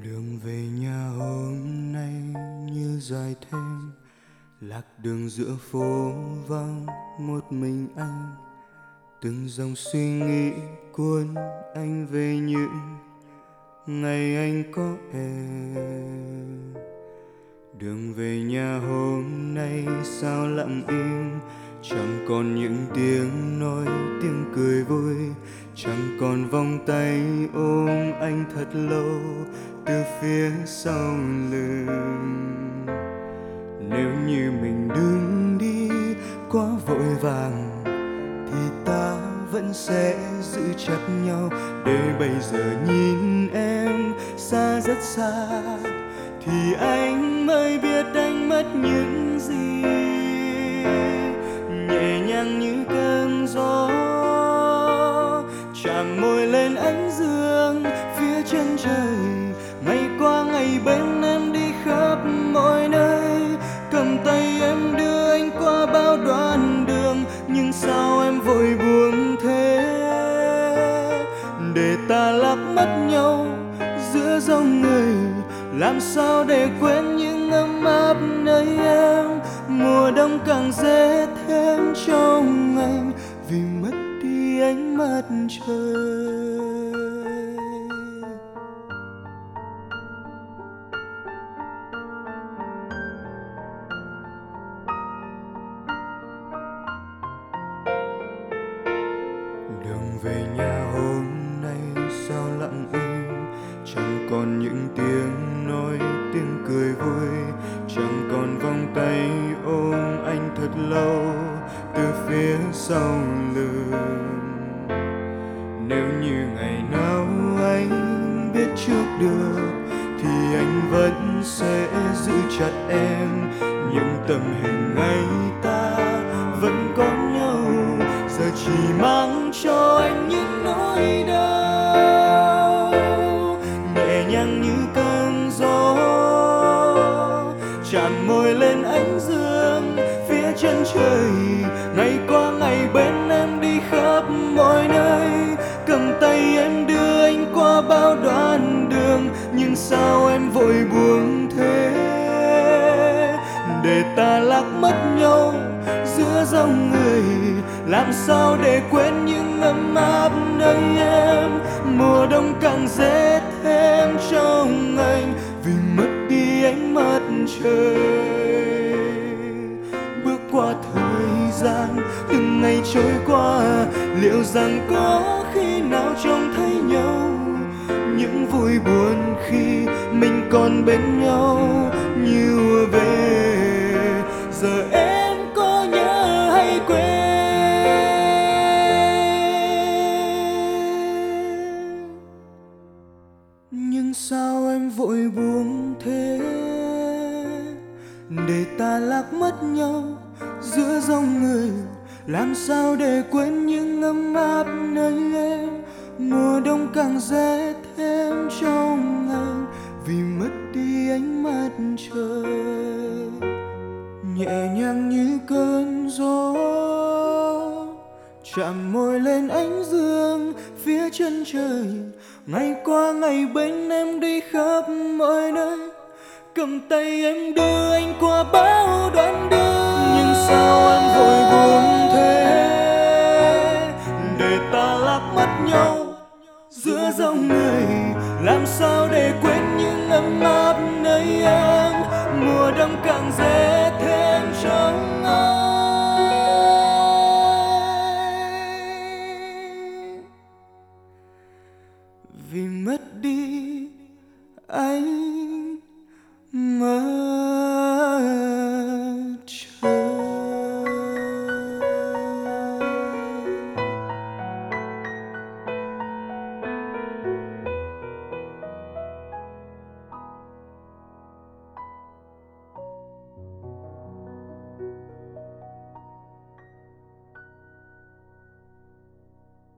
đường về nhà hôm nay như dài thêm, lạc đường giữa phố vắng một mình anh. Từng dòng suy nghĩ cuốn anh về những ngày anh có em. Đường về nhà hôm nay sao lặng im, chẳng còn những tiếng nói, tiếng cười vui chẳng còn vòng tay ôm anh thật lâu từ phía sau lưng. Nếu như mình đứng đi quá vội vàng, thì ta vẫn sẽ giữ chặt nhau. Để bây giờ nhìn em xa rất xa, thì anh mới biết anh mất những gì. Nhẹ nhàng như cơn nhau giữa dòng người. Làm sao để quên những ấm áp nơi em? Mùa đông càng dễ thêm trong anh vì mất đi ánh mặt trời. Đường về còn những tiếng nói, tiếng cười vui. Chẳng còn vòng tay ôm anh thật lâu, từ phía sau lưng. Nếu như ngày nào anh biết trước được, thì anh vẫn sẽ giữ chặt em. Những tầm hình anh lên ánh dương, phía chân trời. Ngày qua ngày bên em đi khắp mọi nơi. Cầm tay em đưa anh qua bao đoạn đường. Nhưng sao em vội buông thế để ta lạc mất nhau giữa dòng người. Làm sao để quên những ấm áp nơi em? Mùa đông càng rét thêm trong anh. Vì mất đi ánh mặt trời. Gian, từng ngày trôi qua, liệu rằng có khi nào trông thấy nhau? Những vui buồn khi mình còn bên nhau, như về, giờ em có nhớ hay quên? Nhưng sao em vội buông thế? Để ta lạc mất nhau giữa dòng người. Làm sao để quên những ấm áp nơi em? Mùa đông càng rét thêm trong anh vì mất đi ánh mặt trời. Nhẹ nhàng như cơn gió, chạm môi lên ánh dương phía chân trời. Ngày qua ngày bên em đi khắp mọi nơi, cầm tay em đưa anh qua bao đoạn đường sao em vội buông thế để ta lạc mất nhau giữa dòng người, làm sao để quên những ấm áp nơi em mùa đông càng dễ thêm trong anh vì mất đi anh.